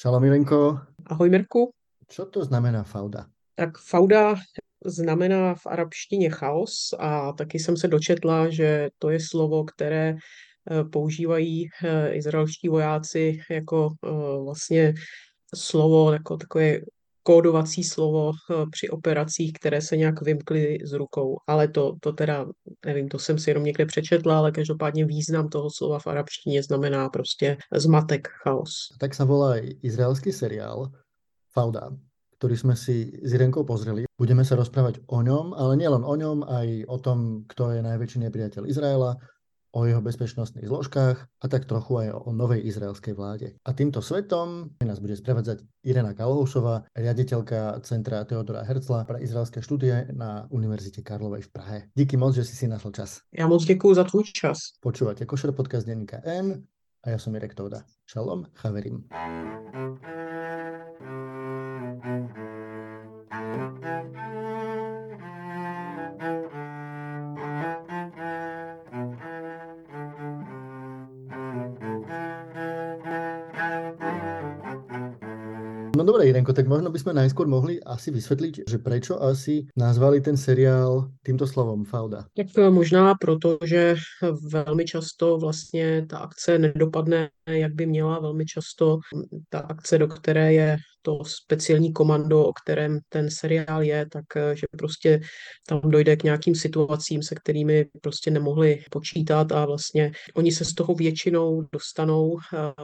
Šalom Milenko. Ahoj Mirku. Co to znamená fauda? Tak fauda znamená v arabštině chaos a taky jsem se dočetla, že to je slovo, které eh, používají eh, izraelští vojáci jako eh, vlastně slovo, jako takové kódovací slovo při operacích, které se nějak vymkly z rukou. Ale to, to teda, nevím, to jsem si jenom někde přečetla, ale každopádně význam toho slova v arabštině znamená prostě zmatek, chaos. Tak se volá izraelský seriál Fauda, ktorý sme si s Irenkou pozreli. Budeme sa rozprávať o ňom, ale nielen o ňom, aj o tom, kto je najväčší nepriateľ Izraela, o jeho bezpečnostných zložkách a tak trochu aj o novej izraelskej vláde. A týmto svetom nás bude sprevádzať Irena Kalhousová, riaditeľka Centra Teodora Herzla pre izraelské štúdie na Univerzite Karlovej v Prahe. Díky moc, že si si našel čas. Já moc děkuji za tvůj čas. Počúvate Košer podcast denníka N a ja som Irek Touda. Šalom, chaverim. No dobré, Irenko, tak možno by sme najskôr mohli asi vysvetliť, že prečo asi nazvali ten seriál týmto slovom Fauda. Tak možná proto, že velmi často vlastně ta akce nedopadne, jak by měla. Velmi často ta akce, do které je to speciální komando, o kterém ten seriál je, tak eh, že prostě tam dojde k nějakým situacím, se kterými prostě nemohli počítat a vlastně oni se z toho většinou dostanou,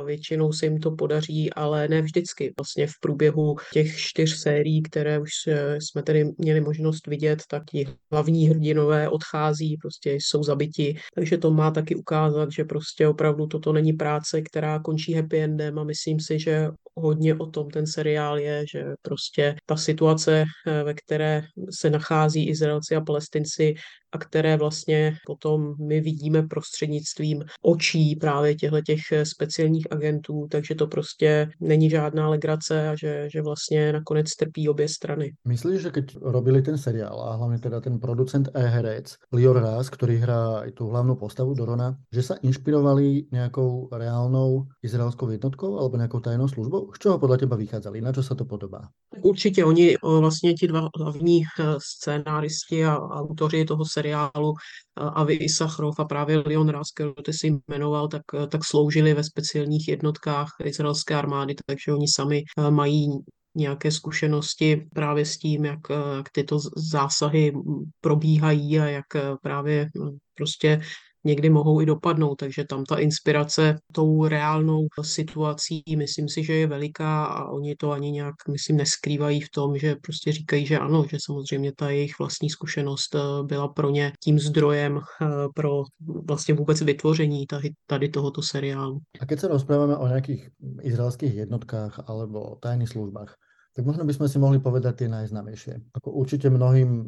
většinou se jim to podaří, ale ne vždycky. Vlastně v průběhu těch čtyř sérií, které už eh, jsme tedy měli možnost vidět, tak ti hlavní hrdinové odchází, prostě jsou zabiti, takže to má taky ukázat, že prostě opravdu toto není práce, která končí happy endem a myslím si, že hodně o tom ten seriál je, že prostě ta situace, eh, ve které se nachází Izraelci a Palestinci a které vlastně potom my vidíme prostřednictvím očí právě těchto těch speciálních agentů, takže to prostě není žádná legrace a že, že vlastně nakonec trpí obě strany. Myslíš, že keď robili ten seriál a hlavně teda ten producent a herec Lior Raz, který hrá i tu hlavnou postavu Dorona, že se inšpirovali nějakou reálnou izraelskou jednotkou alebo nějakou tajnou službou? Z čeho podle teba vycházeli? Na čo se to podobá? Určitě oni vlastně ti dva hlavní eh, scénáristi a autoři toho seriálu Avi Isachrov a právě Leon Ras, kterou ty si jmenoval, tak, tak sloužili ve speciálních jednotkách izraelské armády, takže oni sami mají nějaké zkušenosti právě s tím, jak, jak tyto zásahy probíhají a jak právě prostě někdy mohou i dopadnout, takže tam ta inspirace tou reálnou situací, myslím si, že je veliká a oni to ani nějak, myslím, neskrývají v tom, že prostě říkají, že ano, že samozřejmě ta jejich vlastní zkušenost eh, byla pro ně tím zdrojem eh, pro vlastně vůbec vytvoření tady, tohoto seriálu. A keď se rozpráváme o nějakých izraelských jednotkách alebo tajných službách, tak možno bychom si mohli povedať tie najznámejšie. Ako určite mnohým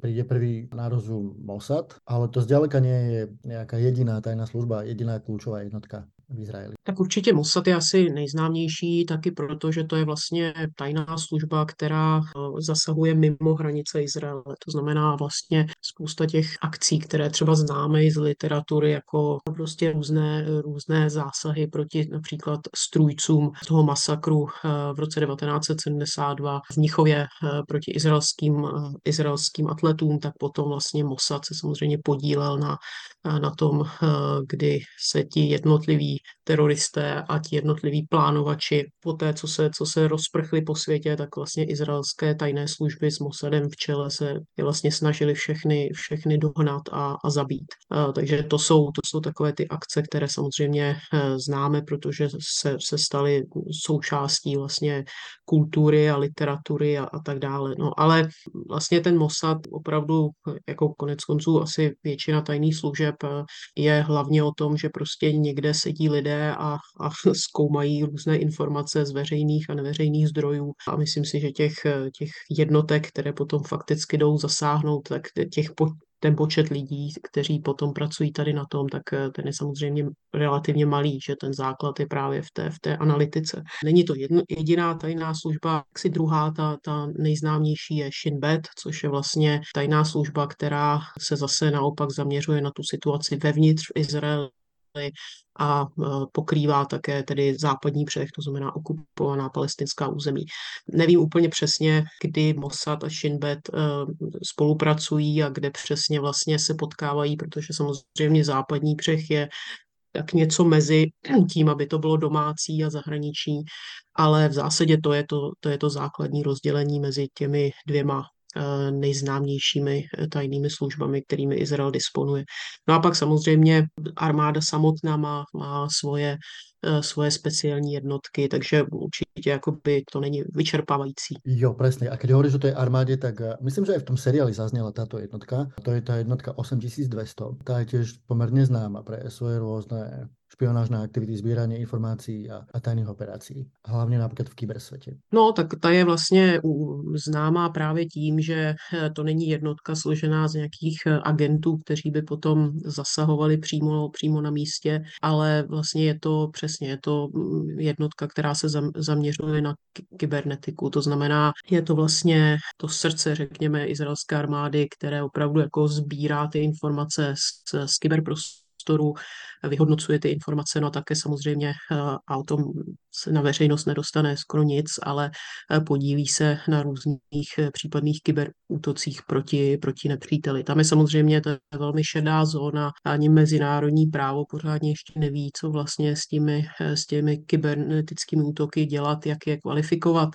príde prvý na rozum Mossad, ale to zďaleka nie je nejaká jediná tajná služba, jediná kľúčová jednotka v Izraeli. Tak určitě Mossad je asi nejznámější taky proto, že to je vlastně tajná služba, která eh, zasahuje mimo hranice Izraele. To znamená vlastně spousta těch akcí, které třeba známe z literatury, jako prostě různé, různé zásahy proti například strůjcům toho masakru eh, v roce 1972 v Mnichově eh, proti izraelským, izraelským atletům, tak potom vlastně Mossad se samozřejmě podílel na, na tom, kdy se ti jednotliví teroristé a ti jednotliví plánovači po té, co se, co se rozprchli po světě, tak vlastně izraelské tajné služby s Mossadem v čele se vlastně snažili všechny, všechny dohnat a, a zabít. A, takže to jsou, to jsou takové ty akce, které samozřejmě eh, známe, protože se, se staly součástí vlastně kultury a literatury a, a tak dále. No ale vlastně ten Mossad opravdu, jako konec konců asi většina tajných služeb eh, je hlavně o tom, že prostě někde sedí lidé a, a zkoumají různé informace z veřejných a neveřejných zdrojů. A myslím si, že těch, těch jednotek, které potom fakticky jdou zasáhnout, tak těch po, ten počet lidí, kteří potom pracují tady na tom, tak ten je samozřejmě relativně malý, že ten základ je právě v té, v té analytice. Není to jedno, jediná tajná služba, si druhá, ta, ta nejznámější je Shin Bet, což je vlastně tajná služba, která se zase naopak zaměřuje na tu situaci vevnitř v Izraeli a e, pokrývá také tedy západní břeh, to znamená okupovaná palestinská území. Nevím úplně přesně, kdy Mossad a Shin Bet e, spolupracují a kde přesně vlastně se potkávají, protože samozřejmě západní břeh je tak něco mezi tím, aby to bylo domácí a zahraniční, ale v zásadě to je to, to, je to základní rozdělení mezi těmi dvěma nejznámějšími eh, tajnými službami, kterými Izrael disponuje. No a pak samozřejmě armáda samotná má, má svoje, eh, svoje speciální jednotky, takže určitě jakoby to není vyčerpávající. Jo, presne. A keď hovoríš o tej armáde, tak myslím, že aj v tom seriáli zaznela táto jednotka. To je tá jednotka 8200. Tá je tiež pomerne známa pre svoje rôzne špionážné aktivity, sbíranie informácií a, a tajných operací, hlavně například v kybersvětě. No, tak ta je vlastně známá právě tím, že eh, to není jednotka složená z nějakých eh, agentů, kteří by potom zasahovali přímo, přímo na místě, ale vlastně je to přesně, je to mm, jednotka, která se zaměřuje na kybernetiku, to znamená, je to vlastně to srdce, řekněme, izraelské armády, které opravdu jako sbírá ty informace z, z kyberprostoru prostoru, vyhodnocuje ty informace, no a také samozřejmě eh, a o tom se na veřejnost nedostane skoro nic, ale eh, podílí se na různých eh, případných kyberútocích proti, proti nepříteli. Tam je samozřejmě to je velmi šedá zóna, ani mezinárodní právo pořádně ještě neví, co vlastně s těmi, s těmi kybernetickými útoky dělat, jak je kvalifikovat.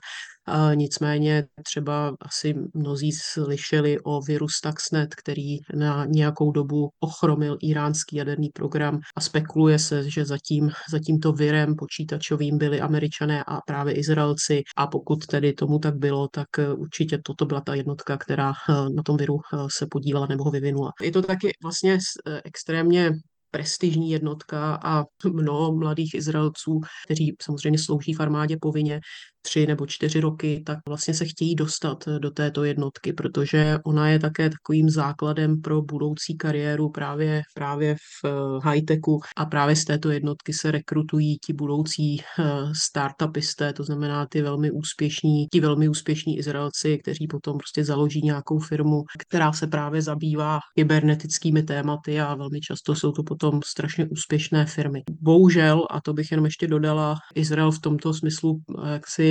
Nicméně třeba asi mnozí slyšeli o viru Stuxnet, který na nějakou dobu ochromil iránský jaderný program a spekuluje se, že zatím, za tímto virem počítačovým byli američané a právě Izraelci a pokud tedy tomu tak bylo, tak eh, určitě toto byla ta jednotka, která eh, na tom viru eh, se podílela nebo ho vyvinula. Je to taky vlastně extrémně prestižní jednotka a mnoho mladých Izraelců, kteří samozřejmě slouží v armádě povinně, tři nebo čtyři roky, tak vlastně se chtějí dostat do této jednotky, protože ona je také takovým základem pro budoucí kariéru právě, právě v eh, high-techu a právě z této jednotky se rekrutují ti budoucí eh, startupisté, to znamená ty velmi úspěšní, ti velmi úspěšní Izraelci, kteří potom prostě založí nějakou firmu, která se právě zabývá kybernetickými tématy a velmi často jsou to potom strašně úspěšné firmy. Bohužel, a to bych jenom ještě dodala, Izrael v tomto smyslu eh, jaksi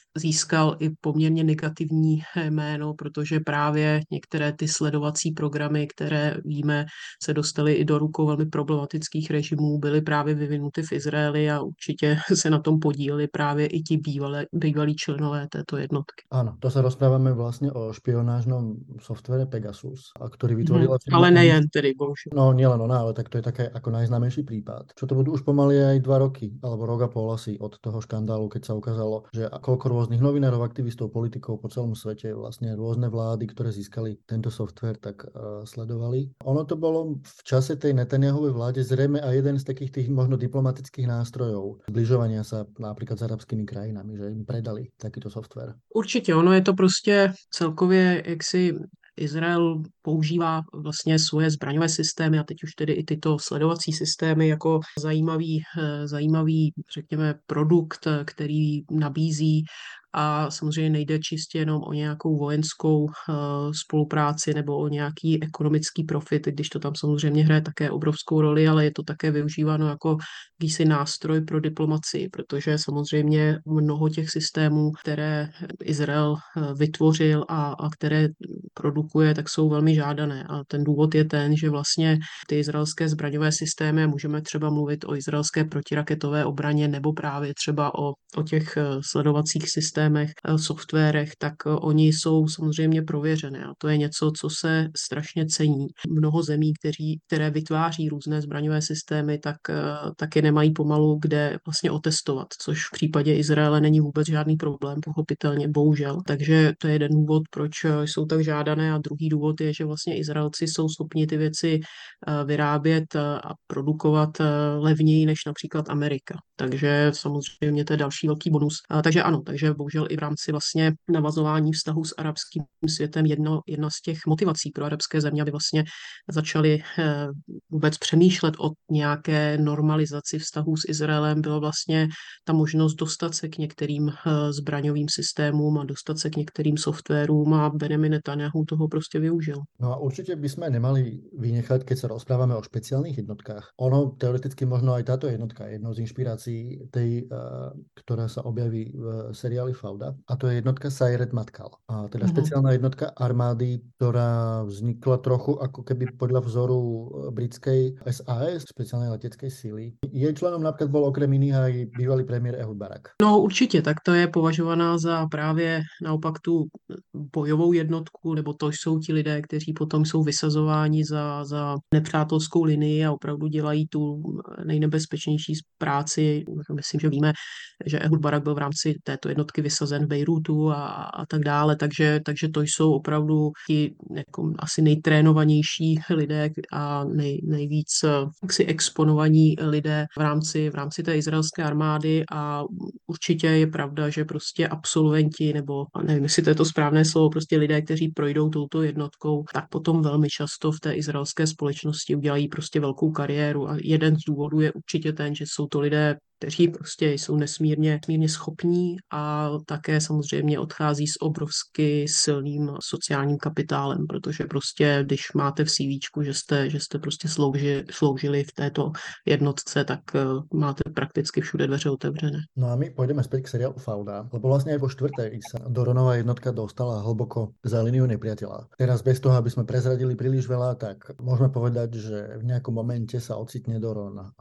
získal i poměrně negativní jméno, protože právě některé ty sledovací programy, které víme, se dostaly i do rukou velmi problematických režimů, byly právě vyvinuty v Izraeli a určitě se na tom podíleli právě i ti bývalé, bývalí členové této jednotky. Ano, to se rozpráváme vlastně o špionážnom softvere Pegasus, a který vytvorila... Hmm, ale nejen tedy, bohužel. No, nielen ona, ale tak to je také jako najznámejší případ. Čo to budú už pomaly aj dva roky, alebo rok a pol asi od toho škandálu, keď sa ukázalo, že koľko rôznych novinárov, aktivistov, politikov po celom svete, vlastne rôzne vlády, ktoré získali tento software, tak uh, sledovali. Ono to bolo v čase tej Netanyahovej vláde zrejme aj jeden z takých tých možno diplomatických nástrojov zbližovania sa napríklad s arabskými krajinami, že im predali takýto software. Určitě, ono je to prostě celkově jaksi Izrael používá vlastně svoje zbraňové systémy a teď už tedy i tyto sledovací systémy jako zajímavý, eh, zajímavý řekněme, produkt, který nabízí a samozřejmě nejde čistě jenom o nějakou vojenskou uh, spolupráci nebo o nějaký ekonomický profit, když to tam samozřejmě hraje také obrovskou roli, ale je to také využíváno jako jakýsi nástroj pro diplomaci, protože samozřejmě mnoho těch systémů, které Izrael uh, vytvořil a, a které produkuje, tak jsou velmi žádané. A ten důvod je ten, že vlastně ty izraelské zbraňové systémy, můžeme třeba mluvit o izraelské protiraketové obraně nebo právě třeba o, o těch uh, sledovacích systémech, systémech, eh, softwarech, tak eh, oni jsou samozřejmě prověřené a to je něco, co se strašně cení. Mnoho zemí, kteří, které vytváří různé zbraňové systémy, tak eh, taky nemají pomalu kde vlastně otestovat, což v případě Izraele není vůbec žádný problém, pochopitelně, bohužel. Takže to je jeden důvod, proč jsou tak žádané a druhý důvod je, že vlastně Izraelci jsou schopni ty věci vyrábět a produkovat levněji než například Amerika. Takže samozřejmě to je další velký bonus. Takže ano, takže bohužel bohužel i v rámci vlastně navazování vztahu s arabským světem jedno, jedna z těch motivací pro arabské země, aby vlastně začaly eh, vůbec přemýšlet o nějaké normalizaci vztahů s Izraelem, bylo vlastně ta možnost dostat se k některým eh, zbraňovým systémům a dostat se k některým softwarům a Benjamin Netanyahu toho prostě využil. No a určite by sme nemali vynechať, keď sa rozprávame o špeciálnych jednotkách. Ono teoreticky možno aj táto jednotka je jednou z inšpirácií tej, uh, ktorá sa objaví v seriáli Fauda. A to je jednotka Sayret Matkal. A teda mm-hmm. špeciálna jednotka armády, ktorá vznikla trochu ako keby podľa vzoru e, britskej SAS, špeciálnej leteckej síly. Je členom napríklad bol okrem iných aj bývalý premiér Ehud Barak. No určitě, tak to je považovaná za právě naopak tu bojovou jednotku, nebo to jsou ti lidé, kteří potom jsou vysazováni za, za nepřátelskou linii a opravdu dělají tu nejnebezpečnější práci. Myslím, že víme, že Ehud Barak byl v rámci této jednotky vysazen v Bejrutu a, a tak dále, takže, takže to jsou opravdu ti jako asi nejtrénovanější lidé a nej, nejvíc jaksi exponovaní lidé v rámci, v rámci té izraelské armády a určitě je pravda, že prostě absolventi nebo nevím, jestli to je to správné slovo, prostě lidé, kteří projdou touto jednotkou, tak potom velmi často v té izraelské společnosti udělají prostě velkou kariéru a jeden z důvodů je určitě ten, že jsou to lidé kteří prostě jsou nesmírně, nesmírně schopní a také samozřejmě odchází s obrovsky silným sociálním kapitálem, protože prostě, když máte v CV, že jste, že jste prostě slouži, sloužili v této jednotce, tak uh, máte prakticky všude dveře otevřené. No a my půjdeme zpět k seriálu Fauda, lebo vlastně po čtvrté sa Doronová jednotka dostala hlboko za liniu nepriateľa. Teraz bez toho, aby sme prezradili príliš veľa, tak môžeme povedať, že v nejakom momente sa ocitne Doron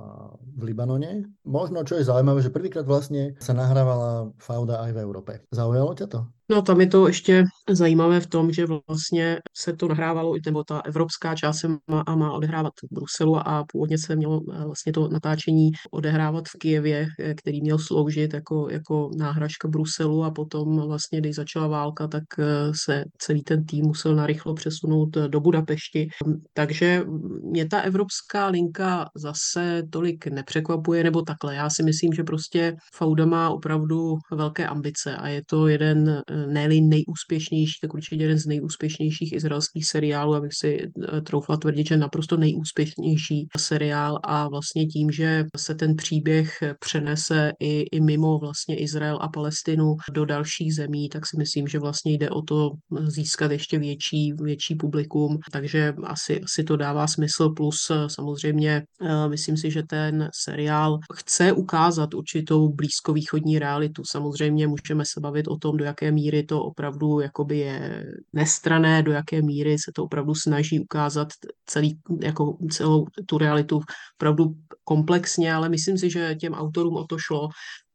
v Libanone. Možno čo je zaujímavé, že prvýkrát vlastne sa nahrávala Fauda aj v Európe. Zaujalo ťa to? No tam je to ještě zajímavé v tom, že vlastně se to nahrávalo, nebo ta evropská část se má, a má odehrávat v Bruselu a původně se mělo eh, vlastně to natáčení odehrávat v Kijevě, eh, který měl sloužit jako, jako náhražka Bruselu a potom vlastně, když začala válka, tak eh, se celý ten tým musel narychlo přesunout do Budapešti. Takže mě ta evropská linka zase tolik nepřekvapuje, nebo takhle. Já si myslím, že prostě Fauda má opravdu velké ambice a je to jeden ne nejúspěšnější, tak určitě jeden z nejúspěšnějších izraelských seriálů, abych si eh, troufla tvrdit, že naprosto nejúspěšnější seriál a vlastně tím, že se ten příběh přenese i, i mimo vlastně Izrael a Palestinu do dalších zemí, tak si myslím, že vlastně jde o to získat ještě větší, větší publikum, takže asi, asi to dává smysl, plus eh, samozřejmě eh, myslím si, že ten seriál chce ukázat určitou blízkovýchodní realitu. Samozřejmě můžeme se bavit o tom, do jaké míry míry to opravdu jakoby je nestrané, do jaké míry se to opravdu snaží ukázat celý, jako celou tu realitu opravdu komplexně, ale myslím si, že těm autorům o to šlo,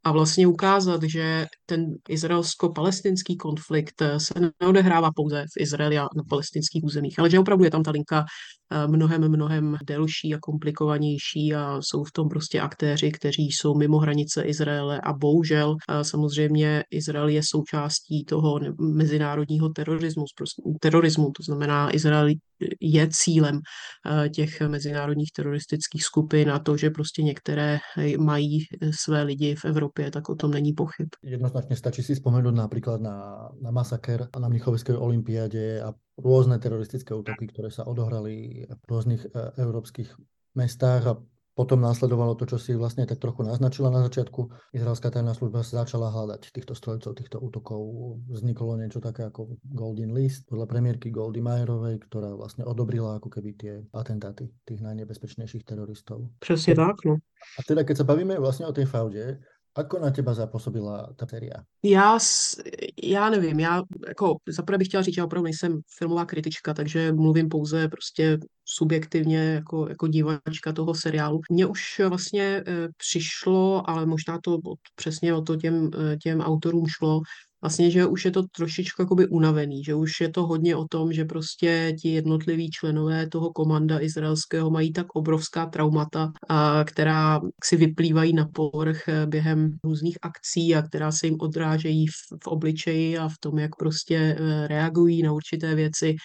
a vlastně ukázat, že ten izraelsko-palestinský konflikt se neodehrává pouze v Izraeli a na palestinských územích, ale že opravdu je tam ta linka mnohem, mnohem delší a komplikovanější a jsou v tom prostě aktéři, kteří jsou mimo hranice Izraele a bohužel samozřejmě Izrael je součástí toho mezinárodního terorismu, terorismu to znamená Izrael je cílem těch mezinárodních teroristických skupin a to, že prostě některé mají své lidi v Evropě, tak o tom není pochyb. Jednoznačně stačí si vzpomenout například na, na masaker na Mnichovské olympiádě a rôzne teroristické útoky, ktoré sa odohrali v rôznych európskych mestách a potom následovalo to, čo si vlastne tak trochu naznačila na začiatku. Izraelská tajná služba sa začala hľadať týchto strojcov, týchto útokov. Vzniklo niečo také ako Golden List podľa premiérky Goldy Majerovej, ktorá vlastne odobrila ako keby tie atentáty tých najnebezpečnejších teroristov. Přesně tak, no. A teda keď sa bavíme vlastne o tej faude, Ako na těba zapůsobila ta séria? Já, já nevím, já jako zaprvé bych chtěla říct, že opravdu nejsem filmová kritička, takže mluvím pouze prostě subjektivně jako, jako divačka toho seriálu. Mně už vlastně e, přišlo, ale možná to od, přesně o to těm, e, těm autorům šlo, vlastně, že už je to trošičku jakoby unavený, že už je to hodně o tom, že prostě ti jednotliví členové toho komanda izraelského mají tak obrovská traumata, a která si vyplývají na povrch eh, během různých akcí a která se jim odrážejí v, v obličeji a v tom, jak prostě eh, reagují na určité věci.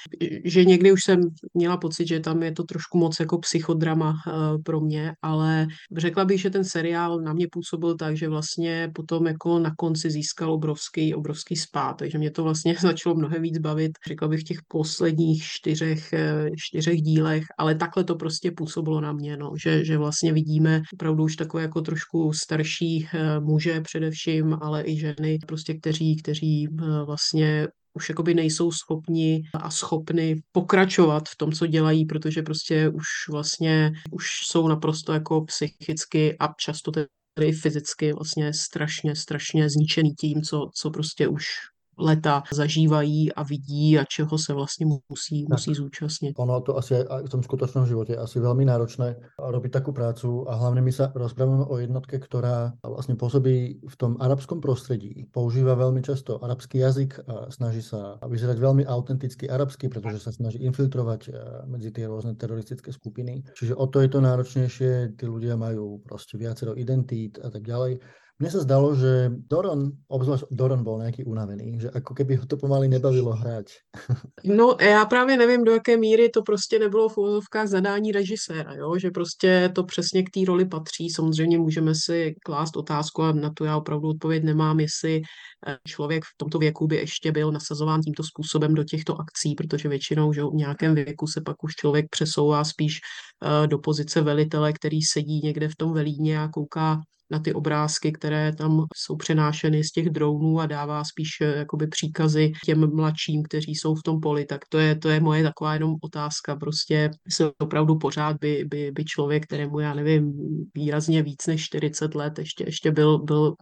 Že někdy už jsem měla pocit, že tam je to trošku moc jako psychodrama eh, pro mě, ale řekla bych, že ten seriál na mě působil tak, že vlastně potom jako na konci získal obrovský, obrovský obrovský spát, takže mě to vlastně začalo mnohem víc bavit, řekla bych v těch posledních čtyřech, eh, čtyřech dílech, ale takhle to prostě působilo na mě, no, že, že vlastně vidíme opravdu už takové jako trošku starší eh, muže především, ale i ženy, prostě kteří, kteří eh, vlastně už jakoby nejsou schopni a schopni pokračovat v tom, co dělají, protože prostě už vlastně už jsou naprosto jako psychicky a často tedy fyzicky vlastně strašně, strašně zničený tím, co, co prostě už leta zažívají a vidí a čeho se vlastně musí, musí zúčastnit. Ono to asi v tom skutočnom životě asi veľmi náročné robiť takú prácu a hlavne my sa rozprávame o jednotke, ktorá vlastne pôsobí v tom arabskom prostredí. Používa veľmi často arabský jazyk a snaží sa vyzerať veľmi autenticky arabsky, pretože sa snaží infiltrovať eh, medzi tie rôzne teroristické skupiny. Čiže o to je to náročnejšie, tí ľudia majú proste viacero identít a tak ďalej. Mne sa zdalo, že Doron, obzvlášť Doron bol nejaký unavený, že ako keby ho to pomaly nebavilo hrať. No já právě nevím, do jaké míry to prostě nebylo v úvozovkách zadání režiséra, jo? že prostě to přesně k té roli patří. Samozřejmě můžeme si klást otázku a na to já opravdu odpověď nemám, jestli eh, člověk v tomto věku by ještě byl nasazován tímto způsobem do těchto akcí, protože většinou že v nějakém věku se pak už člověk přesouvá spíš eh, do pozice velitele, který sedí někde v tom velíně a kouká na ty obrázky, které tam jsou přenášeny z těch dronů a dává spíš eh, jakoby příkazy těm mladším, kteří jsou v tom poli. Tak to je, to je moje taková jenom otázka. Prostě se opravdu pořád by, by, by člověk, kterému já nevím, výrazně víc než 40 let ještě, ještě byl, byl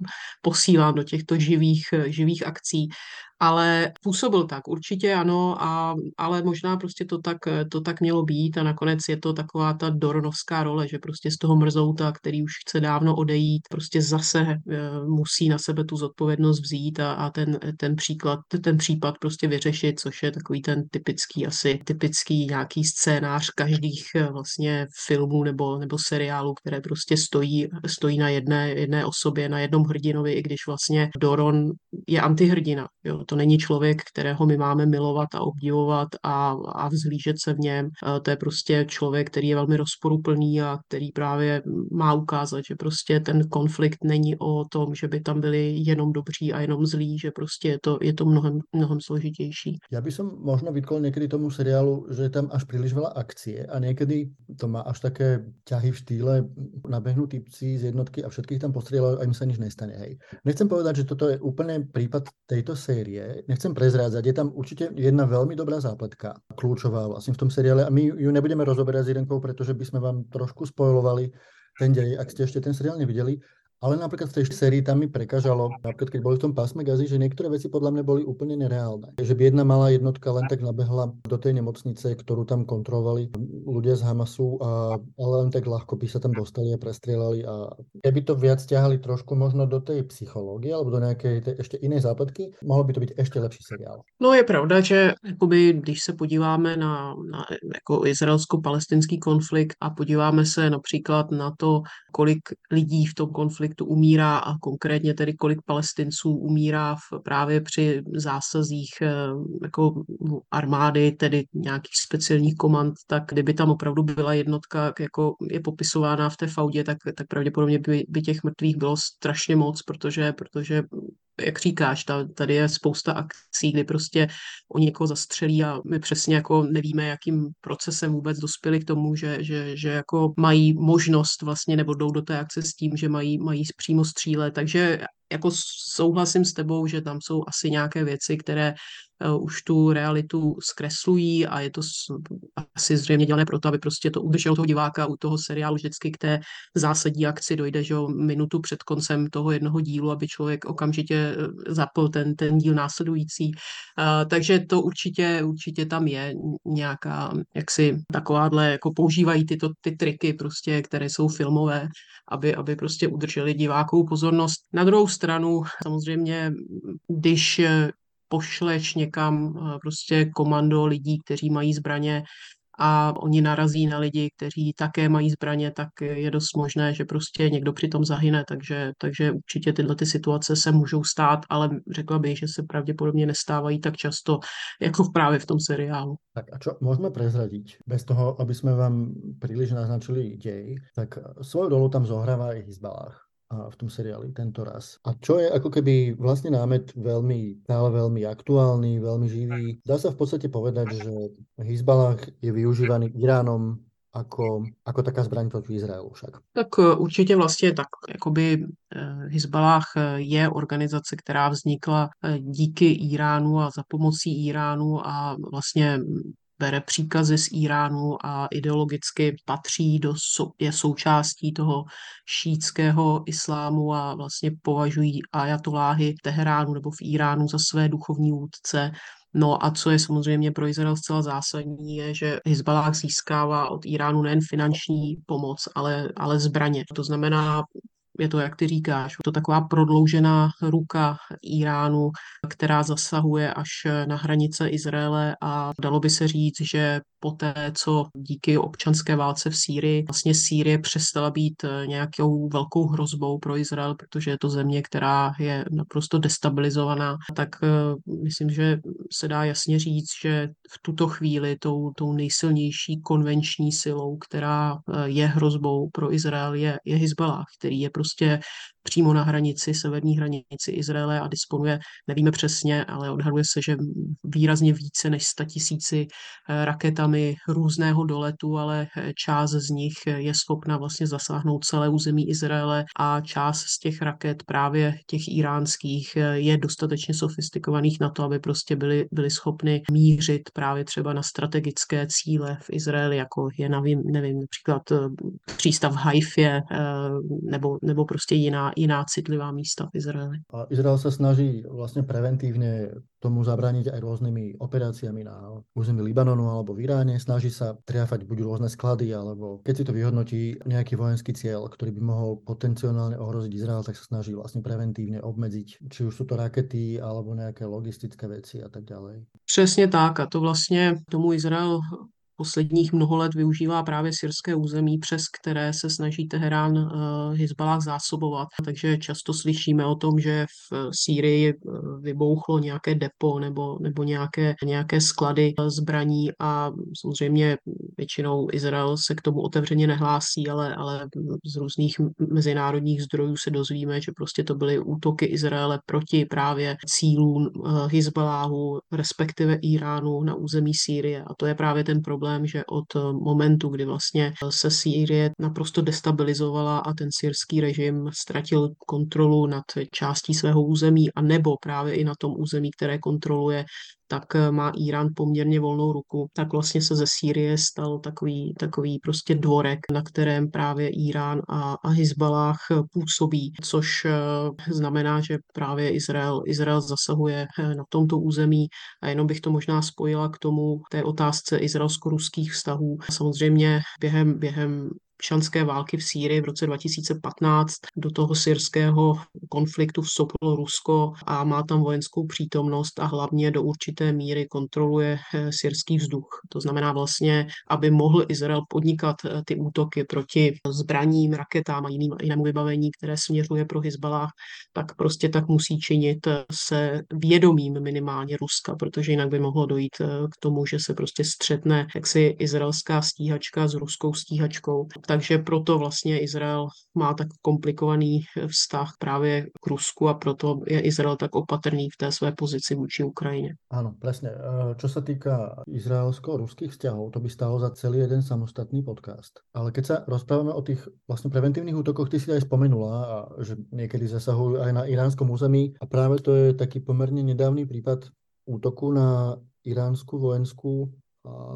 posílán do těchto živých, eh, živých akcí ale působil tak, určitě ano, a, ale možná prostě to tak, to tak mělo být a nakonec je to taková ta Doronovská role, že prostě z toho mrzouta, který už chce dávno odejít, prostě zase e, musí na sebe tu zodpovědnost vzít a, a ten, ten příklad, ten případ prostě vyřešit, což je takový ten typický asi, typický nějaký scénář každých e, vlastně filmů nebo, nebo seriálů, které prostě stojí, stojí na jedné, jedné osobě, na jednom hrdinovi, i když vlastně Doron je antihrdina, jo, to není člověk, kterého my máme milovat a obdivovat a, a vzlížet se v něm. To je prostě člověk, který je velmi rozporuplný a který právě má ukázat, že prostě ten konflikt není o tom, že by tam byli jenom dobří a jenom zlí, že prostě je to, je to mnohem, mnohem složitější. Já bych možno vytkol někdy tomu seriálu, že je tam až příliš veľa akcie a někdy to má až také ťahy v štýle nabehnú typci z jednotky a všetkých tam postrieľajú a im sa nič nestane. Hej. Nechcem povedať, že toto je úplne prípad tejto série, série, nechcem prezrádzať, je tam určite jedna veľmi dobrá zápletka, kľúčová vlastne v tom seriále a my ju nebudeme rozoberať s Jirenkou, pretože by sme vám trošku spojovali ten dej, ak ste ešte ten seriál nevideli, ale napríklad v tej sérii tam mi prekážalo, napríklad keď boli v tom pásme gazy, že niektoré veci podľa mňa boli úplne nereálne. Že by jedna malá jednotka len tak nabehla do tej nemocnice, ktorú tam kontrolovali ľudia z Hamasu, a, ale len tak ľahko by sa tam dostali a prestrelali. A keby to viac ťahali trošku možno do tej psychológie alebo do nejakej tej ešte inej zápletky, mohlo by to byť ešte lepší seriál. No je pravda, že jakoby, když se podíváme na, na jako izraelsko-palestinský konflikt a podíváme se například na to, kolik lidí v tom konfliktu konfliktu umírá a konkrétně tedy kolik palestinců umírá v, právě při zásazích eh, jako armády, tedy nějakých speciálních komand, tak kdyby tam opravdu byla jednotka, jako je popisována v té faudě, tak, tak pravděpodobně by, by těch mrtvých bylo strašně moc, protože, protože jak říkáš, ta, tady je spousta akcí, kdy prostě oni někoho zastřelí a my přesně jako nevíme, jakým procesem vůbec dospěli k tomu, že, že, že jako mají možnost vlastně nebo jdou do té akce s tím, že mají, mají přímo střílet. Takže jako souhlasím s tebou, že tam jsou asi nějaké věci, které uh, už tu realitu zkreslují a je to asi zřejmě dělané proto, aby prostě to udrželo toho diváka u toho seriálu vždycky k té zásadní akci dojde, že minutu před koncem toho jednoho dílu, aby člověk okamžitě e, zapl ten, ten díl následující. Uh, takže to určitě, určitě tam je nějaká, jaksi takováhle, jako používají tyto ty triky prostě, které jsou filmové, aby, aby prostě udrželi divákovou pozornost. Na druhou stranu samozřejmě, když pošleš někam eh, prostě komando lidí, kteří mají zbraně a oni narazí na lidi, kteří také mají zbraně, tak je dost možné, že prostě někdo přitom zahyne, takže, takže určitě tyhle ty situace se můžou stát, ale řekla bych, že se pravděpodobně nestávají tak často, jako právě v tom seriálu. Tak a čo můžeme prezradit? Bez toho, aby jsme vám příliš naznačili děj, tak svou rolu tam zohrává i Hezbalách v tom seriáli tento raz. A čo je ako keby vlastne námet veľmi, stále veľmi aktuálny, veľmi živý. Dá sa v podstate povedať, že Hezbalah je využívaný Iránom ako, ako taká zbraň proti Izraelu však. Tak eh, určitě vlastně tak, jakoby eh, Hezbalah eh, je organizace, která vznikla díky Iránu a za pomocí Iránu a vlastně bere příkazy z Iránu a ideologicky patří do, je součástí toho šítského islámu a vlastně považují ajatoláhy v Teheránu nebo v Iránu za své duchovní vůdce. No a co je samozřejmě pro Izrael zcela zásadní, je, že Hezbalah získává od Iránu nejen finanční pomoc, ale, ale zbraně. To znamená, je to, jak ty říkáš, to taková prodloužená ruka Iránu, která zasahuje až na hranice Izraele a dalo by se říct, že poté, co díky občanské válce v Sýrii, vlastně Sýrie přestala být nějakou velkou hrozbou pro Izrael, protože je to země, která je naprosto destabilizovaná, tak eh, myslím, že se dá jasně říct, že v tuto chvíli tou, tou nejsilnější konvenční silou, která eh, je hrozbou pro Izrael, je, je Hezbalah, který je prostě que přímo na hranici, severní hranici Izraele a disponuje, nevíme přesně, ale odhaduje se, že výrazně více než 100 tisíci eh, raketami různého doletu, ale eh, část z nich je schopna vlastně zasáhnout celé území Izraele a část z těch raket právě těch iránských eh, je dostatečně sofistikovaných na to, aby prostě byly, byly schopny mířit právě třeba na strategické cíle v Izraeli, jako je, nevím, nevím například přístav v Haifě nebo, nebo prostě jiná, jiná citlivá místa v Izraeli. A Izrael se snaží vlastně preventivně tomu zabrániť aj rôznymi operáciami na území Libanonu alebo v Iráne. Snaží sa triafať buď rôzne sklady, alebo keď si to vyhodnotí nejaký vojenský cieľ, ktorý by mohol potenciálne ohroziť Izrael, tak sa snaží vlastne preventívne obmedziť, či už sú to rakety alebo nejaké logistické veci a tak ďalej. Přesně tak a to vlastně tomu Izrael posledních mnoho let využívá právě syrské území, přes které se snaží Teherán uh, Hezbalah zásobovat. Takže často slyšíme o tom, že v Sýrii eh, vybouchlo nějaké depo nebo, nebo nějaké, nějaké sklady zbraní a samozřejmě většinou Izrael se k tomu otevřeně nehlásí, ale, ale z různých mezinárodních zdrojů se dozvíme, že prostě to byly útoky Izraele proti právě cílům eh, Hezbaláhu, respektive Iránu na území Sýrie. A to je právě ten problém, problém, že od eh, momentu, kdy vlastně se Sýrie naprosto destabilizovala a ten syrský režim ztratil kontrolu nad částí svého území a nebo právě i na tom území, které kontroluje, tak eh, má Irán poměrně volnou ruku, tak vlastně se ze Sýrie stal takový, takový prostě dvorek, na kterém právě Irán a, a Hezbalah působí, což eh, znamená, že právě Izrael, Izrael zasahuje eh, na tomto území a jenom bych to možná spojila k tomu té otázce izraelsko-ruských vztahů. Samozřejmě během, během občanské války v Sýrii v roce 2015 do toho syrského konfliktu vstoupilo Rusko a má tam vojenskou přítomnost a hlavně do určité míry kontroluje eh, syrský vzduch. To znamená vlastně, aby mohl Izrael podnikat eh, ty útoky proti zbraním, raketám a jiným, jinému vybavení, které směřuje pro Hezbalah, tak prostě tak musí činit eh, se vědomím minimálně Ruska, protože jinak by mohlo dojít k tomu, že se prostě střetne jaksi izraelská stíhačka s ruskou stíhačkou takže proto vlastně Izrael má tak komplikovaný vztah právě k Rusku a proto je Izrael tak opatrný v té své pozici vůči Ukrajině. Ano, přesně. Co se týká izraelsko-ruských vzťahů, to by stálo za celý jeden samostatný podcast. Ale keď se rozpráváme o těch vlastně preventivních útokoch, ty si aj spomenula, a že někdy zasahují aj na iránskom území a právě to je taký poměrně nedávný případ útoku na iránskou vojenskou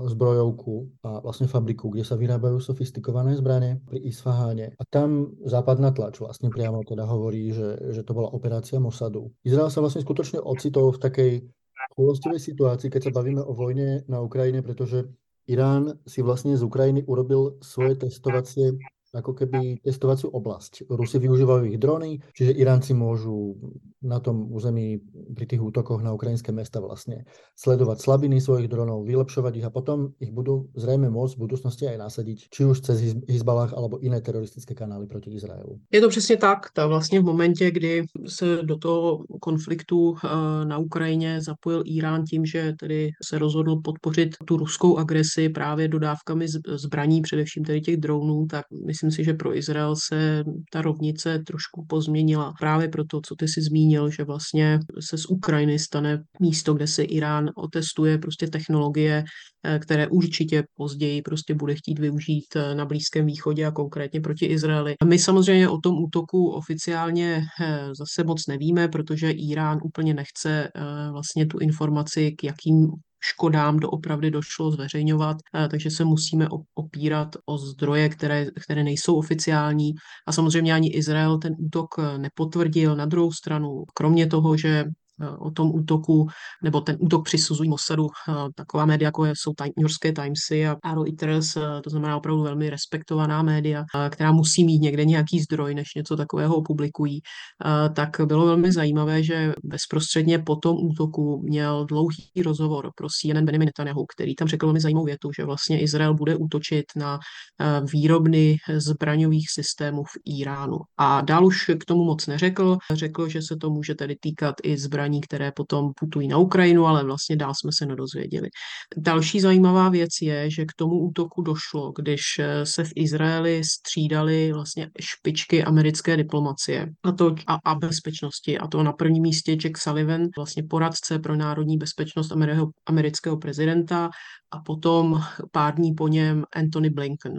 zbrojovku a vlastne fabriku, kde sa vyrábajú sofistikované zbranie pri Isfaháne. A tam západná tlač vlastne priamo teda hovorí, že, že to bola operácia Mossadu. Izrael sa vlastne skutočne ocitol v takej chulostivej situácii, keď sa bavíme o vojne na Ukrajine, pretože Irán si vlastne z Ukrajiny urobil svoje testovacie ako keby testovaciu oblasť. Rusi využívajú ich drony, čiže Iránci môžu na tom území pri tých útokoch na ukrajinské mesta vlastne sledovať slabiny svojich dronov, vylepšovať ich a potom ich budú zrejme môcť v budúcnosti aj nasadiť, či už cez Hezbalah alebo iné teroristické kanály proti Izraelu. Je to přesně tak. Ta vlastně v momentě, kdy se do toho konfliktu eh, na Ukrajině zapojil Irán tím, že tedy se rozhodl podpořit tu ruskou agresi právě dodávkami zbraní, především tedy těch dronů, tak myslím, myslím si, že pro Izrael se ta rovnice trošku pozměnila právě proto, co ty si zmínil, že vlastně se z Ukrajiny stane místo, kde se Irán otestuje prostě technologie, eh, které určitě později prostě bude chtít využít eh, na Blízkém východě a konkrétně proti Izraeli. My samozřejmě o tom útoku oficiálně eh, zase moc nevíme, protože Irán úplně nechce vlastně tu informaci, k jakým škodám doopravdy došlo zveřejňovat, eh, takže se musíme opírat o zdroje, které, které nejsou oficiální. A samozřejmě ani Izrael ten útok eh, nepotvrdil. Na druhou stranu, kromě toho, že o tom útoku, nebo ten útok přisuzují Mossadu eh, taková média, jako jsou New Yorkské Timesy a Reuters, eh, to znamená opravdu velmi respektovaná média, eh, která musí mít někde nějaký zdroj, než něco takového opublikují, tak bylo velmi zajímavé, že bezprostředně po tom útoku měl dlouhý rozhovor pro CNN Benjamin Netanyahu, který tam řekl velmi zajímavou větu, že vlastně Izrael bude útočit na výrobny zbraňových systémů v Iránu. A dál už k tomu moc neřekl. Řekl, že se to může tedy týkat i zbraní zbraní, které potom putují na Ukrajinu, ale vlastně dál jsme se nedozvěděli. Další zajímavá věc je, že k tomu útoku došlo, když eh, se v Izraeli střídali vlastně špičky americké diplomacie a, to, a, a bezpečnosti. A to na prvním místě Jack Sullivan, vlastně poradce pro národní bezpečnost amerického prezidenta a potom pár dní po něm Anthony Blinken,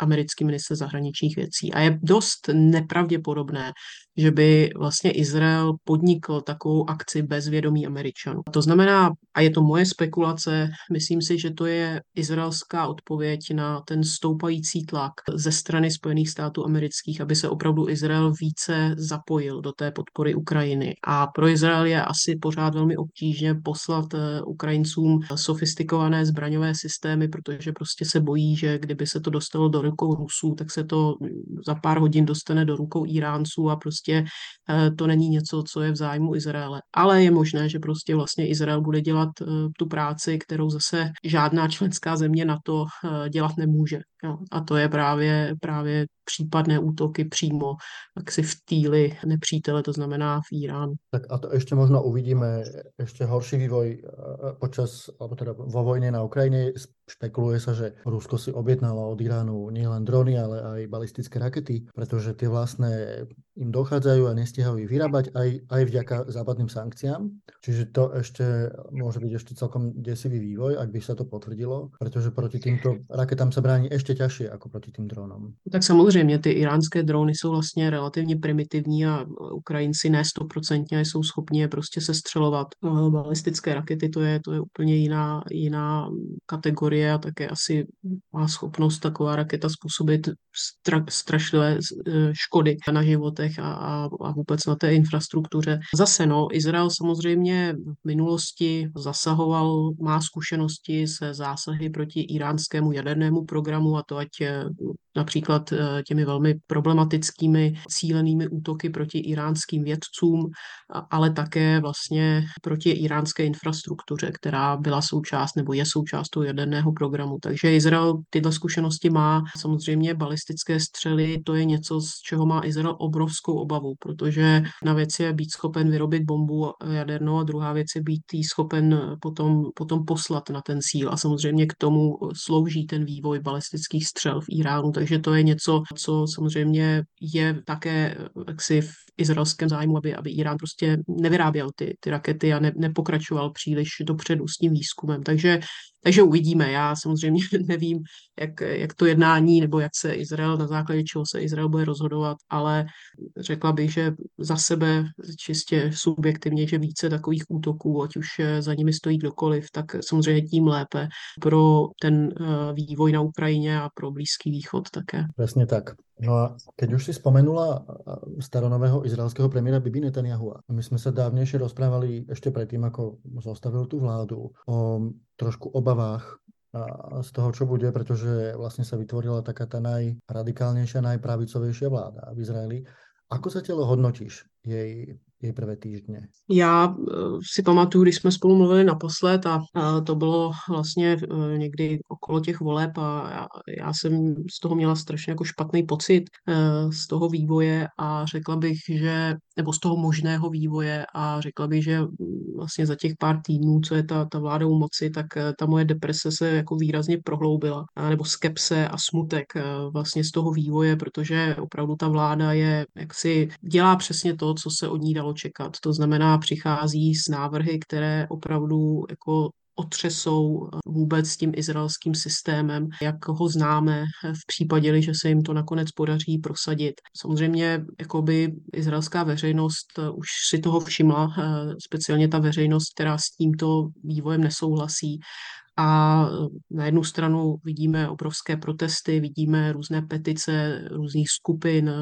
americký minister zahraničních věcí. A je dost nepravděpodobné, že by vlastně Izrael podnikl takovou akci bez vědomí Američanů. To znamená, a je to moje spekulace, myslím si, že to je izraelská odpověď na ten stoupající tlak ze strany Spojených států amerických, aby se opravdu Izrael více zapojil do té podpory Ukrajiny. A pro Izrael je asi pořád velmi obtížně poslat eh, Ukrajincům sofistikované zbraňové systémy, protože prostě se bojí, že kdyby se to dostalo do rukou Rusů, tak se to za pár hodin dostane do rukou Iránců a prostě prostě eh, to není něco, co je v zájmu Izraele. Ale je možné, že prostě vlastně Izrael bude dělat eh, tu práci, kterou zase žádná členská země na to eh, dělat nemůže. Jo. A to je právě, právě případné útoky přímo tak si v týli nepřítele, to znamená v Iránu. Tak a to ještě možno uvidíme, ještě horší vývoj počas, alebo teda vo vojne na Ukrajine. Špekuluje sa, že Rusko si objednalo od Iránu nielen drony, ale aj balistické rakety, pretože tie vlastné im dochádzajú a nestihajú ich vyrábať aj, aj vďaka západným sankciám. Čiže to ešte môže byť ešte celkom desivý vývoj, ak by sa to potvrdilo, pretože proti týmto raketám sa bráni ešte ťažšie ako proti tým dronom. Tak samozřejmě ty iránské drony jsou vlastně relativně primitivní a Ukrajinci ne stoprocentně jsou schopni je prostě sestřelovat. Balistické rakety to je, to je úplně jiná, jiná kategorie a také asi má schopnost taková raketa způsobit stra, strašlivé e, škody na životech a, a, a vůbec na té infrastruktuře. Zase no, Izrael samozřejmě v minulosti zasahoval, má zkušenosti se zásahy proti iránskému jadernému programu a to ať e, například e, těmi velmi problematickými cílenými útoky proti iránským vědcům, ale také vlastně proti iránské infrastruktuře, která byla součást nebo je jaderného jaderného programu. Takže Izrael tyhle zkušenosti má. Samozřejmě balistické střely, to je něco, z čeho má Izrael obrovskou obavu, protože na věc je být schopen vyrobit bombu jadernou a druhá věc je být jí schopen potom, potom poslat na ten cíl. A samozřejmě k tomu slouží ten vývoj balistických střel v Iránu. Takže to je něco, co samozřejmě je také jaksi v izraelském zájmu, aby, aby Irán prostě nevyráběl ty, ty rakety a ne, nepokračoval příliš dopředu s tím výzkumem. Takže takže uvidíme. Já samozřejmě nevím, jak, jak to jednání nebo jak se Izrael, na základě čeho se Izrael bude rozhodovat, ale řekla bych, že za sebe čistě subjektivně, že více takových útoků, ať už za nimi stojí kdokoliv, tak samozřejmě tím lépe pro ten eh, vývoj na Ukrajině a pro Blízký východ také. Přesně tak. No a keď už si spomenula staronového izraelského premiéra Bibi Netanyahu, my jsme se dávnejšie rozprávali ešte predtým, ako zostavil tu vládu, o trošku obavách z toho, čo bude, pretože vlastne sa vytvorila taká tá najradikálnejšia, najpravicovejšia vláda v Izraeli. Ako telo hodnotíš jej prvé týždne? Já eh, si pamatuju, když jsme spolu mluvili naposled a to bylo vlastně eh, někdy okolo těch voleb a já, já jsem z toho měla strašně jako špatný pocit eh, z toho vývoje a řekla bych, že, nebo z toho možného vývoje a řekla bych, že vlastně za těch pár týdnů, co je ta, ta vláda u moci, tak ta moje deprese se jako výrazně prohloubila, nebo skepse a smutek vlastně z toho vývoje, protože opravdu ta vláda je, jak si dělá přesně to, co se od ní dalo čekat. To znamená, přichází s návrhy, které opravdu jako otřesou vůbec s tím izraelským systémem, jak ho známe v případě, že se jim to nakonec podaří prosadit. Samozřejmě jakoby izraelská veřejnost už si toho všimla, speciálně ta veřejnost, která s tímto vývojem nesouhlasí a na jednu stranu vidíme obrovské protesty, vidíme různé petice různých skupin,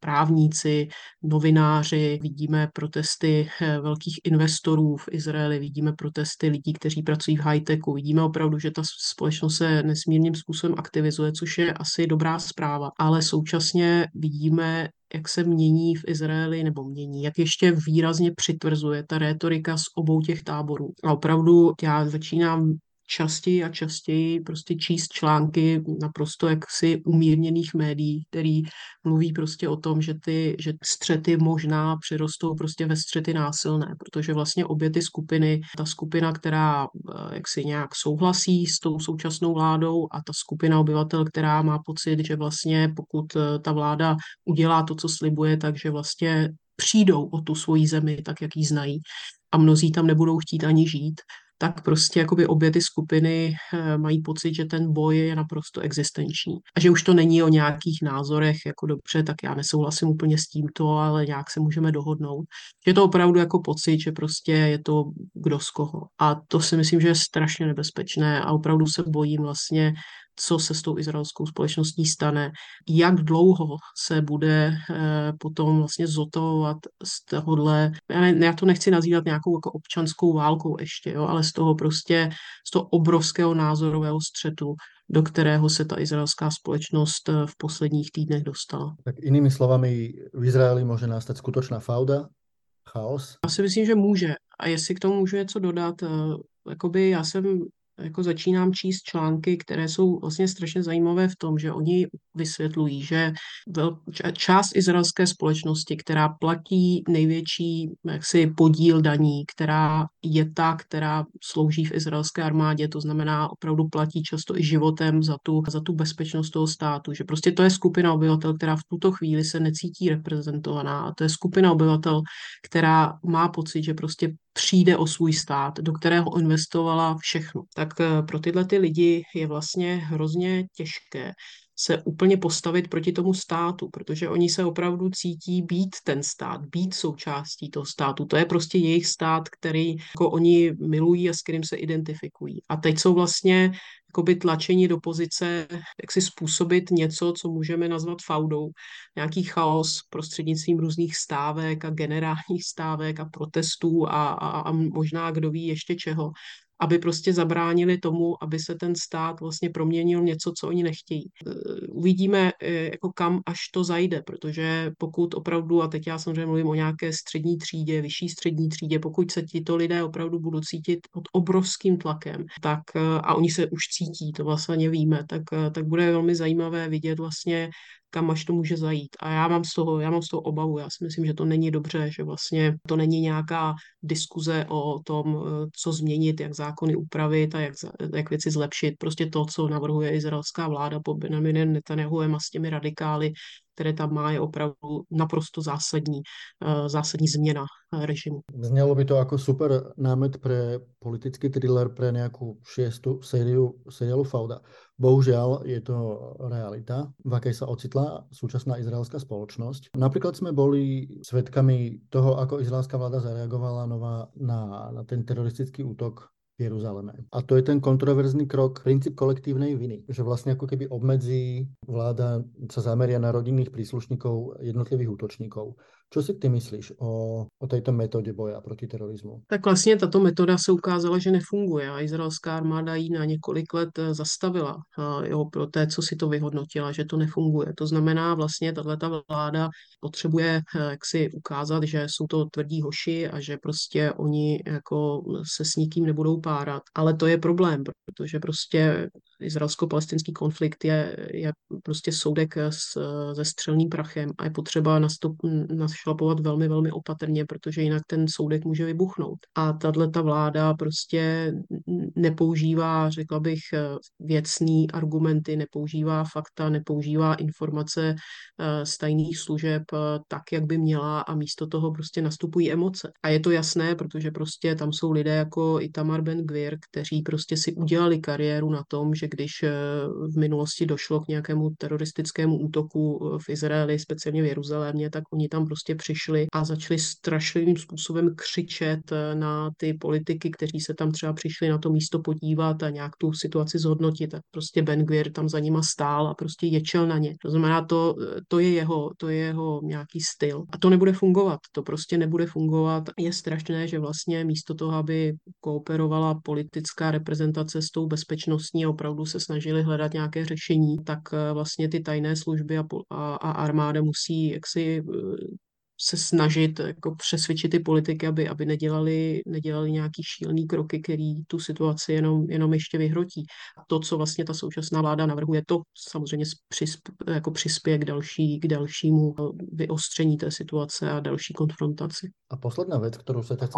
právníci, novináři, vidíme protesty eh, velkých investorů v Izraeli, vidíme protesty lidí, kteří pracují v high-techu, vidíme opravdu, že ta společnost se nesmírným způsobem aktivizuje, což je asi dobrá zpráva, ale současně vidíme jak se mění v Izraeli, nebo mění, jak ještě výrazně přitvrzuje ta rétorika z obou těch táborů. A opravdu já začínám častěji a častěji prostě číst články naprosto jaksi umírněných médií, který mluví prostě o tom, že ty že střety možná přirostou prostě ve střety násilné, protože vlastně obě ty skupiny, ta skupina, která eh, jaksi nějak souhlasí s tou současnou vládou a ta skupina obyvatel, která má pocit, že vlastně pokud eh, ta vláda udělá to, co slibuje, takže vlastně přijdou o tu svoji zemi, tak jak ji znají. A mnozí tam nebudou chtít ani žít, tak prostě jakoby obě ty skupiny eh, mají pocit, že ten boj je naprosto existenční. A že už to není o nějakých názorech, jako dobře, tak já nesouhlasím úplně s tímto, ale nějak se můžeme dohodnout. Je to opravdu jako pocit, že prostě je to kdo z koho. A to si myslím, že je strašně nebezpečné a opravdu se bojím vlastně co se s tou izraelskou společností stane, jak dlouho se bude eh, potom vlastně zotovat z tohohle, já to nechci nazývat nějakou jako občanskou válkou ještě, jo, ale z toho prostě, z toho obrovského názorového střetu, do kterého se ta izraelská společnost eh, v posledních týdnech dostala. Tak jinými slovami, v Izraeli může nastat skutečná fauda, chaos? Já si myslím, že může. A jestli k tomu můžu něco dodat, eh, jakoby já jsem jako začínám číst články, které jsou vlastně strašně zajímavé v tom, že oni vysvětlují, že část izraelské společnosti, která platí největší jaksi, podíl daní, která je ta, která slouží v izraelské armádě, to znamená opravdu platí často i životem za tu, za tu bezpečnost toho státu, že prostě to je skupina obyvatel, která v tuto chvíli se necítí reprezentovaná a to je skupina obyvatel, která má pocit, že prostě přijde o svůj stát, do kterého investovala všechno. Tak eh, pro tyhle ty lidi je vlastně hrozně těžké se úplně postavit proti tomu státu, protože oni se opravdu cítí být ten stát, být součástí toho státu. To je prostě jejich stát, který jako oni milují a s kterým se identifikují. A teď jsou vlastně jakoby tlačení do pozice, jak si způsobit něco, co můžeme nazvat faudou. Nějaký chaos prostřednictvím různých stávek a generálních stávek a protestů a, a, a možná kdo ví ještě čeho aby prostě zabránili tomu, aby se ten stát vlastně proměnil něco, co oni nechtějí. E, uvidíme, e, jako kam až to zajde, protože pokud opravdu, a teď já samozřejmě mluvím o nějaké střední třídě, vyšší střední třídě, pokud se tito lidé opravdu budou cítit pod obrovským tlakem, tak e, a oni se už cítí, to vlastně víme, tak, tak bude velmi zajímavé vidět vlastně, kam až to může zajít. A já mám z toho, já mám z toho obavu. Já si myslím, že to není dobře, že vlastně to není nějaká diskuze o tom, eh, co změnit, jak zákony upravit a jak, jak věci zlepšit. Prostě to, co navrhuje izraelská vláda po Benjaminem Netanyahuem a s těmi radikály, které tam má, je opravdu naprosto zásadní, eh, zásadní změna eh, režimu. Znělo by to jako super námet pre politický thriller pre nějakou šiestu sériu, seriálu Fauda. Bohužiaľ je to realita, v akej sa ocitla súčasná izraelská spoločnosť. Napríklad sme boli svedkami toho, ako izraelská vláda zareagovala nová na, na ten teroristický útok v Jeruzaleme. A to je ten kontroverzný krok, princíp kolektívnej viny, že vlastne ako keby obmedzí vláda sa zameria na rodinných príslušníkov jednotlivých útočníkov, Čo si ty myslíš o, o této metodě boja proti terorismu? Tak vlastně tato metoda se ukázala, že nefunguje a izraelská armáda ji na několik let eh, zastavila jo, pro té, co si to vyhodnotila, že to nefunguje. To znamená vlastně, tato vláda potřebuje eh, jak si ukázat, že jsou to tvrdí hoši a že prostě oni jako se s nikým nebudou párat. Ale to je problém, protože prostě izraelsko-palestinský konflikt je, je prostě soudek s, se střelným prachem a je potřeba nastup, našlapovat velmi, velmi opatrně, protože jinak ten soudek může vybuchnout. A tahle ta vláda prostě nepoužívá, řekla bych, věcný argumenty, nepoužívá fakta, nepoužívá informace eh, z tajných služeb eh, tak, jak by měla a místo toho prostě nastupují emoce. A je to jasné, protože prostě tam jsou lidé jako Itamar Ben Gvir, kteří prostě si udělali kariéru na tom, že když eh, v minulosti došlo k nějakému teroristickému útoku v Izraeli, speciálně v Jeruzalémě, tak oni tam prostě přišli a začali strašlivým způsobem křičet na ty politiky, kteří se tam třeba přišli na to místo podívat a nějak tu situaci zhodnotit. Tak prostě Ben Gvir tam za nima stál a prostě ječel na ně. To znamená, to, to, je jeho, to je jeho nějaký styl. A to nebude fungovat. To prostě nebude fungovat. Je strašné, že vlastně místo toho, aby kooperovala politická reprezentace s tou bezpečnostní a opravdu se snažili hledat nějaké řešení, tak eh, vlastně ty tajné služby a, a, a armáda musí jaksi eh, se snažit jako přesvědčit ty politiky, aby, aby nedělali, nedělali nějaký šílený kroky, který tu situaci jenom, jenom ještě vyhrotí. A to, co vlastně ta současná vláda navrhuje, to samozřejmě přisp, jako přispěje k, další, k dalšímu vyostření té situace a další konfrontaci. A posledná věc, kterou se teď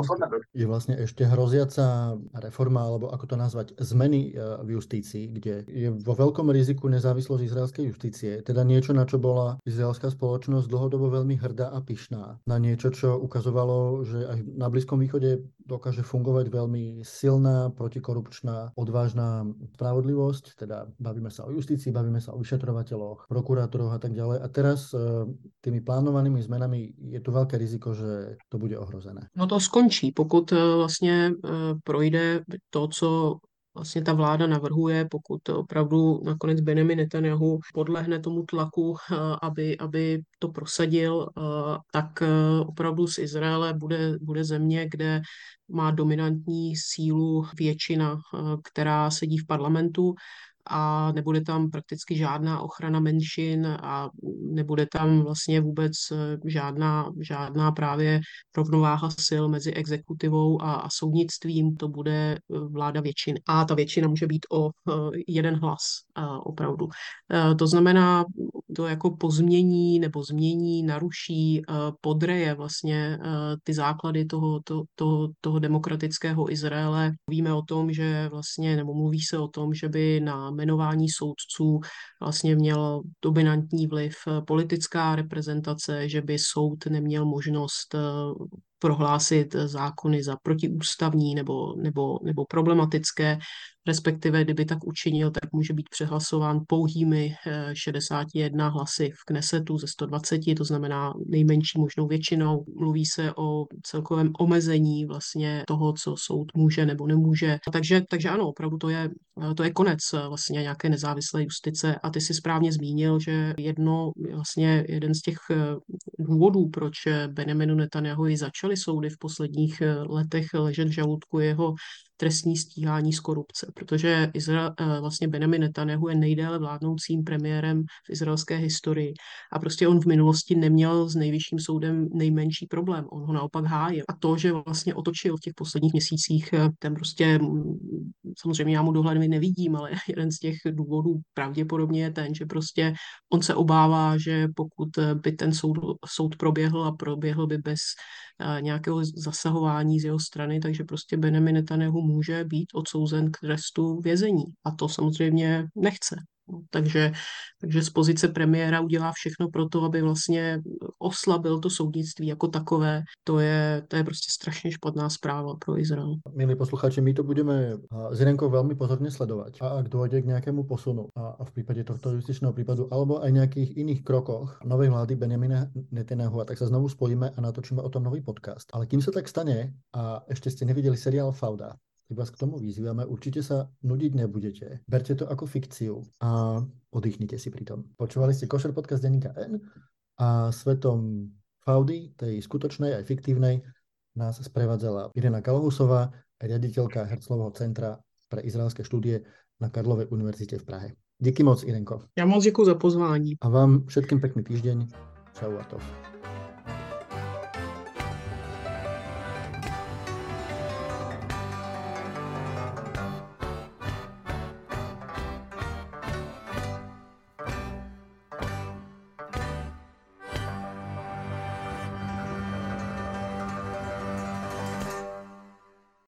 je vlastně ještě hroziaca reforma, alebo ako to nazvať, zmeny eh, v justícii, kde je vo veľkom riziku nezávislost izraelské justície, teda niečo, na čo bola izraelská spoločnosť dlhodobo veľmi hrdá a pyšná pyšná na niečo, čo ukazovalo, že aj na Blízkom východe dokáže fungovať veľmi silná, protikorupčná, odvážná spravodlivosť. Teda bavíme sa o justícii, bavíme sa o vyšetrovateľoch, prokurátoroch a tak ďalej. A teraz e, tými plánovanými zmenami je tu veľké riziko, že to bude ohrozené. No to skončí, pokud e, vlastně e, projde to, co vlastně ta vláda navrhuje, pokud opravdu nakonec Benjamin Netanyahu podlehne tomu tlaku, eh, aby, aby to prosadil, eh, tak eh, opravdu z Izraele bude, bude země, kde má dominantní sílu většina, která sedí v parlamentu a nebude tam prakticky žádná ochrana menšin a nebude tam vlastně vůbec eh, žádná, žádná právě rovnováha sil mezi exekutivou a, a soudnictvím, to bude eh, vláda většiny. A ta většina může být o eh, jeden hlas opravdu. To znamená, to jako pozmění nebo změní, naruší, podreje vlastně ty základy toho, to, toho, toho demokratického Izraele. Víme o tom, že vlastně, nebo mluví se o tom, že by na jmenování soudců vlastně měl dominantní vliv politická reprezentace, že by soud neměl možnost eh, prohlásit zákony za protiústavní nebo, nebo, nebo problematické, respektive kdyby tak učinil, tak může být přehlasován pouhými 61 eh, hlasy v Knesetu ze 120, to znamená nejmenší možnou většinou. Mluví se o celkovém omezení vlastně toho, co soud může nebo nemůže. Takže, takže ano, opravdu to je, eh, to je konec eh, vlastně nějaké nezávislé justice a ty si správně zmínil, že jedno, vlastně jeden z těch důvodů, proč Benjaminu Netanyahu začal začaly soudy v posledních letech ležet v žaludku jeho trestní stíhání z korupce, protože Izrael, eh, vlastně Benjamin Netanyahu je nejdéle vládnoucím premiérem v izraelské historii a prostě on v minulosti neměl s nejvyšším soudem nejmenší problém, on ho naopak hájil. A to, že vlastně otočil v těch posledních měsících, eh, ten prostě, mm, samozřejmě já mu dohled nevidím, ale jeden z těch důvodů pravděpodobně je ten, že prostě on se obává, že pokud by ten soud, soud proběhl a proběhl by bez nějakého zasahování z jeho strany, takže prostě Benjamin Netanyahu může být odsouzen k trestu vězení. A to samozřejmě nechce. Takže, takže z pozice premiéra udělá všechno pro to, aby vlastně oslabil to soudnictví jako takové. To je, to je prostě strašně špatná zpráva pro Izrael. Milí posluchači, my to budeme s Irenkou velmi pozorně sledovat. A ak dojde k nějakému posunu, a v případě tohto justičného případu, alebo aj nějakých jiných krokoch novej vlády Benjamina Netanyahu, tak se znovu spojíme a natočíme o tom nový podcast. Ale kým se tak stane, a ještě jste neviděli seriál Fauda, tak vás k tomu vyzývame. Určite sa nudiť nebudete. Berte to ako fikciu a oddychnite si pri tom. Počúvali ste Košer podcast denníka N a svetom Faudy, tej skutočnej aj fiktívnej, nás sprevádzala Irena Kalohusová, riaditeľka Herclového centra pre izraelské štúdie na Karlovej univerzite v Prahe. Díky moc, Irenko. Já moc děkuji za pozvání. A vám všetkým pekný týždeň. Čau a to.